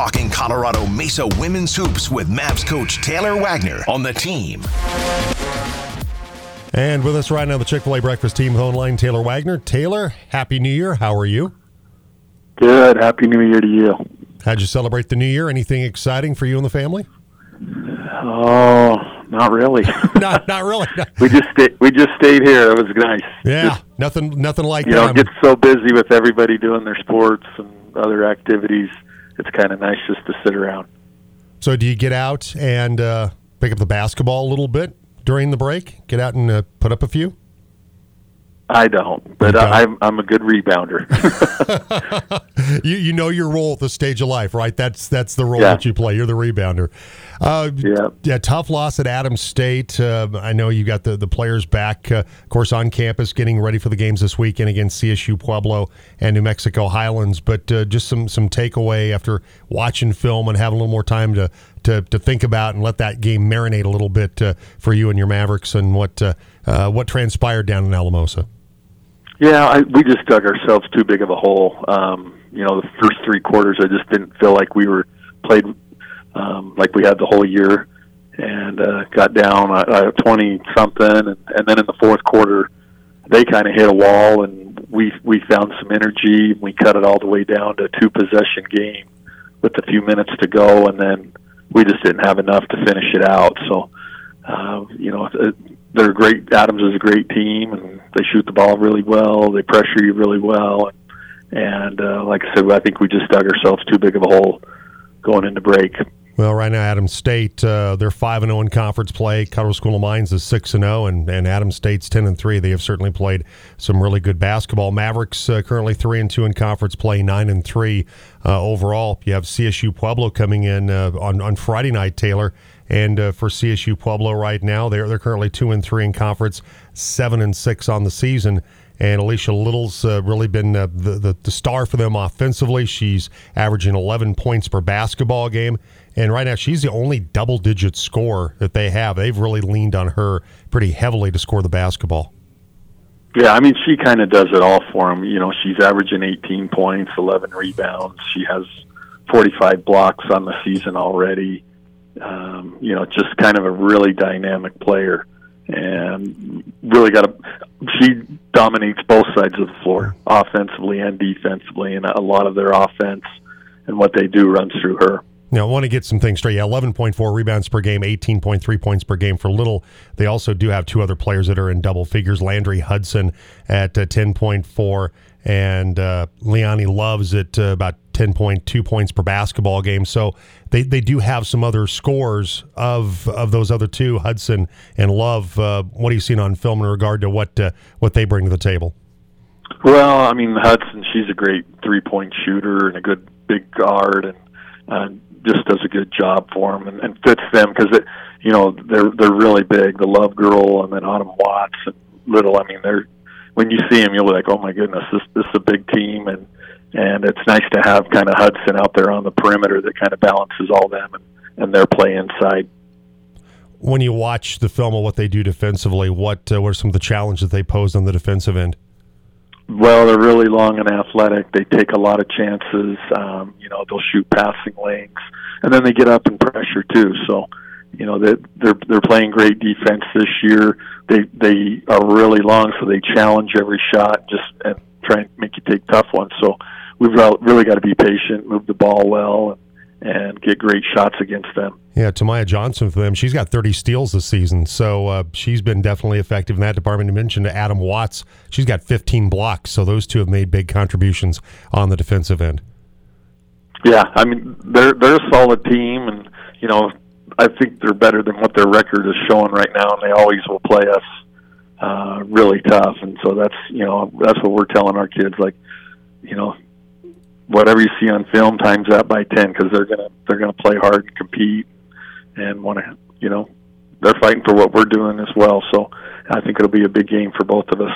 talking Colorado Mesa women's hoops with Mavs coach Taylor Wagner on the team. And with us right now, the Chick fil A breakfast team with online Taylor Wagner. Taylor, Happy New Year. How are you? Good. Happy New Year to you. How'd you celebrate the new year? Anything exciting for you and the family? Oh, not really. not, not really. we just stayed, we just stayed here. It was nice. Yeah, Just, nothing, nothing like that. you that. know, get so busy with everybody doing their sports and other activities. It's kind of nice just to sit around. so, do you get out and uh, pick up the basketball a little bit during the break? Get out and uh, put up a few. I don't, but I, don't? I'm I'm a good rebounder. you you know your role at the stage of life, right? That's that's the role Yeah. that you play. You're the rebounder. Uh, Yeah. yeah. Tough loss at Adams State. Uh, I know you got the the players back, uh, of course, on campus, getting ready for the games this weekend against CSU Pueblo and New Mexico Highlands. But uh, just some some takeaway after watching film and having a little more time to to, to think about and let that game marinate a little bit uh, for you and your Mavericks and what uh, uh, what transpired down in Alamosa. Yeah, I, we just dug ourselves too big of a hole. Um, you know, the first three quarters, I just didn't feel like we were played um, like we had the whole year, and uh, got down uh, twenty something, and, and then in the fourth quarter, they kind of hit a wall, and we we found some energy. and We cut it all the way down to a two possession game with a few minutes to go, and then we just didn't have enough to finish it out. So, uh, you know, they're great. Adams is a great team, and they shoot the ball really well. They pressure you really well, and, uh, like I said, I think we just dug ourselves too big of a hole going into break. Well, right now, Adams State uh, they're five and zero in conference play. Colorado School of Mines is six and zero, and and Adams State's ten and three. They have certainly played some really good basketball. Mavericks uh, currently three and two in conference play, nine and three uh, overall. You have CSU Pueblo coming in uh, on on Friday night, Taylor. And uh, for CSU Pueblo right now, they're they're currently two and three in conference, seven and six on the season. And Alicia Little's uh, really been uh, the, the the star for them offensively. She's averaging 11 points per basketball game, and right now she's the only double digit scorer that they have. They've really leaned on her pretty heavily to score the basketball. Yeah, I mean, she kind of does it all for them. You know, she's averaging 18 points, 11 rebounds. She has 45 blocks on the season already. Um, you know, just kind of a really dynamic player, and really got a. She dominates both sides of the floor, offensively and defensively, and a lot of their offense and what they do runs through her. Now, I want to get some things straight. Yeah, 11.4 rebounds per game, 18.3 points per game for Little. They also do have two other players that are in double figures Landry Hudson at uh, 10.4 and uh, Loves at uh, about 10.2 points per basketball game. So they, they do have some other scores of of those other two, Hudson and Love. Uh, what are you seeing on film in regard to what uh, what they bring to the table? Well, I mean Hudson, she's a great three point shooter and a good big guard, and uh, just does a good job for them and, and fits them because it, you know, they're they're really big. The Love Girl and then Autumn Watts and Little. I mean, they're when you see them, you're like, oh my goodness, this this is a big team, and and it's nice to have kind of Hudson out there on the perimeter that kind of balances all them and and their play inside. When you watch the film of what they do defensively, what uh, what are some of the challenges they pose on the defensive end? Well, they're really long and athletic. They take a lot of chances. Um, you know, they'll shoot passing lanes, and then they get up and pressure too. So, you know, they they're they're playing great defense this year. They they are really long, so they challenge every shot, just and try and make you take tough ones. So, we've really got to be patient, move the ball well, and, and get great shots against them. Yeah, Tamaya Johnson for them. She's got 30 steals this season, so uh, she's been definitely effective in that department. You mentioned Autumn Watts. She's got 15 blocks, so those two have made big contributions on the defensive end. Yeah, I mean they're they're a solid team, and you know I think they're better than what their record is showing right now, and they always will play us uh, really tough. And so that's you know that's what we're telling our kids, like you know whatever you see on film times that by ten because they're gonna they're gonna play hard and compete and want to you know they're fighting for what we're doing as well. So I think it'll be a big game for both of us.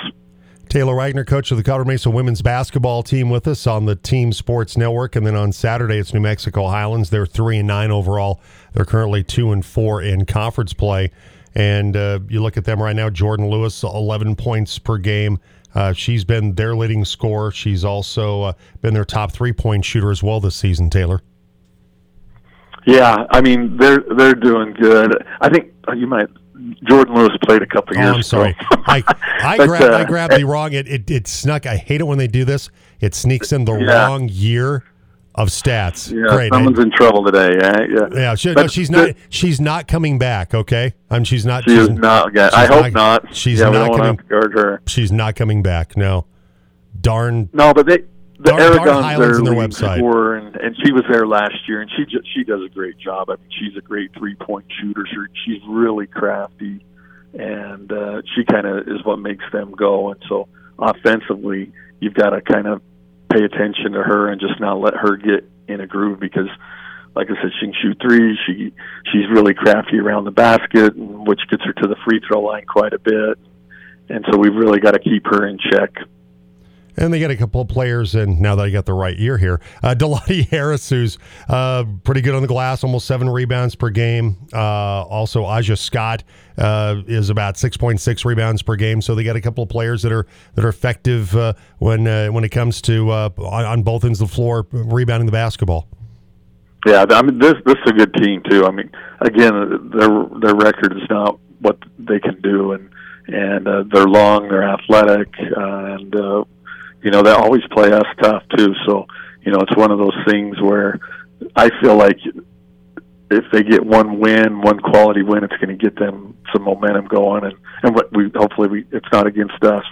Taylor Wagner, coach of the Colorado Mesa women's basketball team, with us on the Team Sports Network, and then on Saturday it's New Mexico Highlands. They're three and nine overall. They're currently two and four in conference play, and uh, you look at them right now. Jordan Lewis, eleven points per game. Uh, she's been their leading scorer. She's also uh, been their top three point shooter as well this season. Taylor. Yeah, I mean they're they're doing good. I think uh, you might. Jordan Lewis played a couple Oh, years. I'm sorry. I I But, grabbed I uh, grabbed the wrong. It, it it snuck. I hate it when they do this. It sneaks in the Yeah. wrong year of stats. Yeah, Great. Eh? someone's in trouble today. Eh? Yeah, yeah. yeah, she, no, she's not. She's not coming back. Okay, I'm. She's not. She she's, not. Yeah, I hope not- not. she's yeah, not coming- her. She's not coming back. No. Darn. No, but they the Darn- darn Aragon's Highlands their their website. scorer, and, and she was there last year, and she just, she does a great job. I mean, she's a great three point shooter. She, she's really crafty, and uh, she kind of is what makes them go. And so offensively, you've got to kind of pay attention to her and just not let her get in a groove because. Like I said, she can shoot threes. She she's really crafty around the basket, which gets her to the free throw line quite a bit. And so we've really got to keep her in check. And they get a couple of players in now that I got the right year here. Uh, Harris, who's uh, pretty good on the glass, almost seven rebounds per game. Uh, also, Aja Scott uh, is about six point six rebounds per game. So they got a couple of players that are that are effective uh, when uh, when it comes to uh, on, on both ends of the floor rebounding the basketball. Yeah, I mean this this is a good team too. I mean, again, their their record is not what they can do, and and they're long, they're athletic, and you know they always play us tough too. So you know it's one of those things where I feel like if they get one win, one quality win, it's going to get them some momentum going, and and what we hopefully we it's not against us.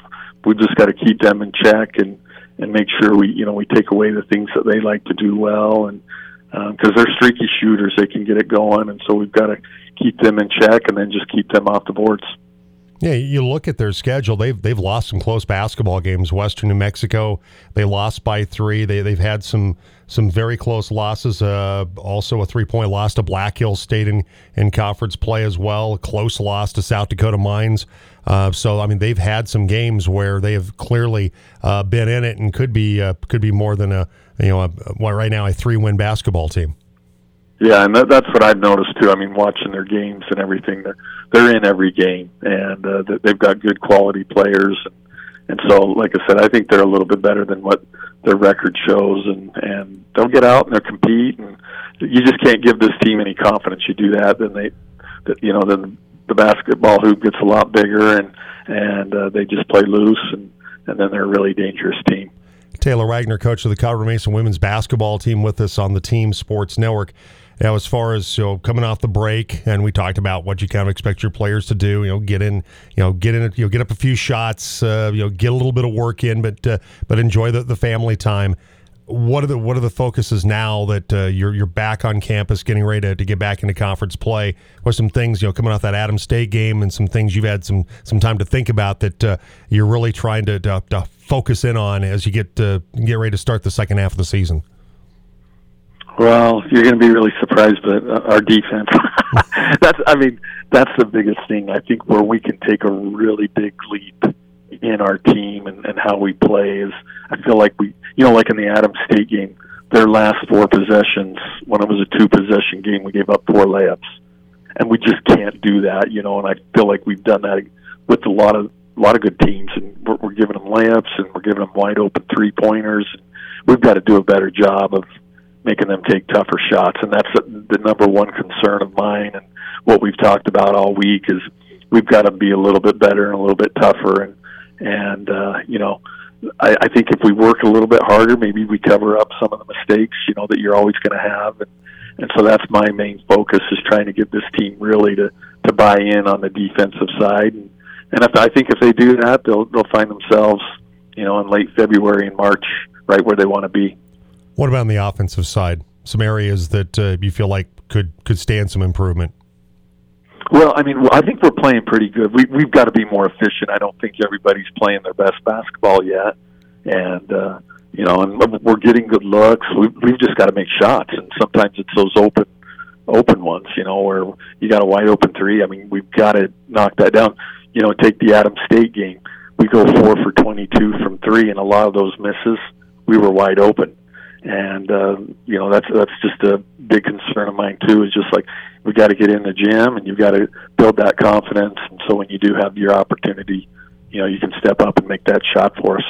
We just got to keep them in check and and make sure we you know we take away the things that they like to do well and um, because they're streaky shooters, they can get it going, and so we've got to keep them in check and then just keep them off the boards. Yeah, you look at their schedule. They've they've lost some close basketball games. Western New Mexico, they lost by three. They they've had some some very close losses. Uh, also a three point loss to Black Hills State in, in conference play as well. A close loss to South Dakota Mines. Uh, so I mean they've had some games where they have clearly uh, been in it and could be uh, could be more than a you know a, well, right now a three win basketball team. Yeah, and that, that's what I've noticed too. I mean, watching their games and everything, they're they're in every game, and uh, they- they've got good quality players, and, so, like I said, I think they're a little bit better than what their record shows, and and they'll get out and they'll compete, and you just can't give this team any confidence. You do that, then they, you know, then the basketball hoop gets a lot bigger, and and uh, they just play loose, and and then they're a really dangerous team. Taylor Wagner, coach of the Colorado Mesa women's basketball team, with us on the Team Sports Network. Now, as far as you know, coming off the break, and we talked about what you kind of expect your players to do. You know, get in, you know, get in, you know, get up a few shots. Uh, you know, get a little bit of work in, but uh, but enjoy the, the family time. What are the what are the focuses now that uh, you're you're back on campus, getting ready to, to get back into conference play? What some things you know coming off that Adams State game, and some things you've had some some time to think about that uh, you're really trying to, to, to focus in on as you get uh, get ready to start the second half of the season? Well, you're going to be really surprised, but uh, our defense. that's, I mean, that's the biggest thing. I think where we can take a really big leap in our team and, and how we play is, I feel like we, you know, like in the Adams State game, their last four possessions, when it was a two possession game, we gave up four layups, and we just can't do that, you know. And I feel like we've done that with a lot of a lot of good teams, and we're, we're giving them layups and we're giving them wide open three pointers. We've got to do a better job of making them take tougher shots, and that's the number one concern of mine. And what we've talked about all week is we've got to be a little bit better and a little bit tougher. And and uh, you know, I, I think if we work a little bit harder, maybe we cover up some of the mistakes you know that you're always going to have. And and so that's my main focus is trying to get this team really to to buy in on the defensive side. And and if I think if they do that, they'll they'll find themselves you know in late February and March right where they want to be. What about on the offensive side? Some areas that uh, you feel like could could stand some improvement. Well, I mean, I think we're playing pretty good. We, we've got to be more efficient. I don't think everybody's playing their best basketball yet, and uh, you know, and we're getting good looks. We've, we've just got to make shots, and sometimes it's those open, open ones. You know, where you got a wide open three. I mean, we've got to knock that down. You know, take the Adams State game. We go four for twenty-two from three, and a lot of those misses, we were wide open and uh, you know that's that's just a big concern of mine too. Is just like we got to get in the gym and you've got to build that confidence, and so when you do have your opportunity, you know you can step up and make that shot for us.